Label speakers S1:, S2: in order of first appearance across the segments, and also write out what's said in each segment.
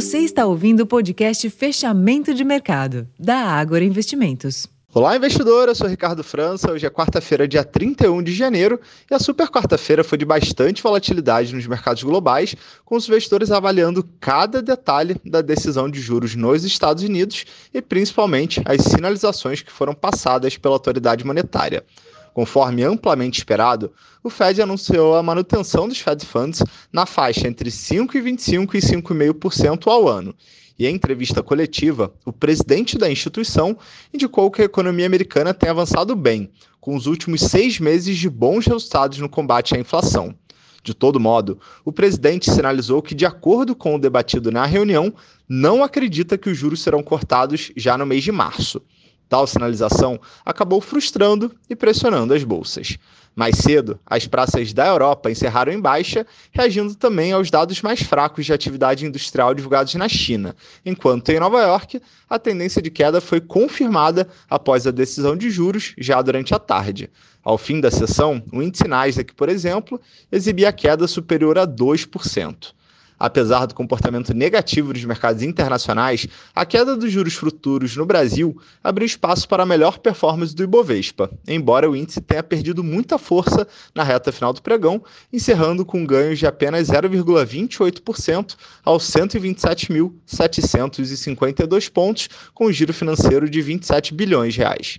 S1: Você está ouvindo o podcast Fechamento de Mercado, da Ágora Investimentos.
S2: Olá, investidor. Eu sou Ricardo França. Hoje é quarta-feira, dia 31 de janeiro, e a super quarta-feira foi de bastante volatilidade nos mercados globais, com os investidores avaliando cada detalhe da decisão de juros nos Estados Unidos e principalmente as sinalizações que foram passadas pela autoridade monetária. Conforme amplamente esperado, o Fed anunciou a manutenção dos Fed Funds na faixa entre 5,25% e 5,5% ao ano. E em entrevista coletiva, o presidente da instituição indicou que a economia americana tem avançado bem, com os últimos seis meses de bons resultados no combate à inflação. De todo modo, o presidente sinalizou que, de acordo com o debatido na reunião, não acredita que os juros serão cortados já no mês de março. Tal sinalização acabou frustrando e pressionando as bolsas. Mais cedo, as praças da Europa encerraram em baixa, reagindo também aos dados mais fracos de atividade industrial divulgados na China, enquanto em Nova York a tendência de queda foi confirmada após a decisão de juros já durante a tarde. Ao fim da sessão, o índice Nasdaq, por exemplo, exibia queda superior a 2%. Apesar do comportamento negativo dos mercados internacionais, a queda dos juros futuros no Brasil abriu espaço para a melhor performance do Ibovespa, embora o índice tenha perdido muita força na reta final do pregão, encerrando com ganhos de apenas 0,28% aos 127.752 pontos, com um giro financeiro de 27 bilhões de reais.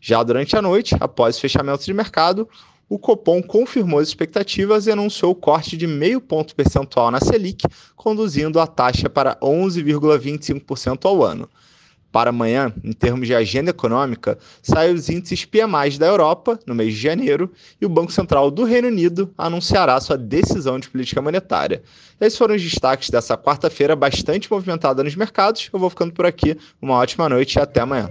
S2: Já durante a noite, após o fechamento de mercado, o Copom confirmou as expectativas e anunciou o corte de meio ponto percentual na Selic, conduzindo a taxa para 11,25% ao ano. Para amanhã, em termos de agenda econômica, saem os índices PMI da Europa, no mês de janeiro, e o Banco Central do Reino Unido anunciará sua decisão de política monetária. Esses foram os destaques dessa quarta-feira, bastante movimentada nos mercados. Eu vou ficando por aqui. Uma ótima noite e até amanhã.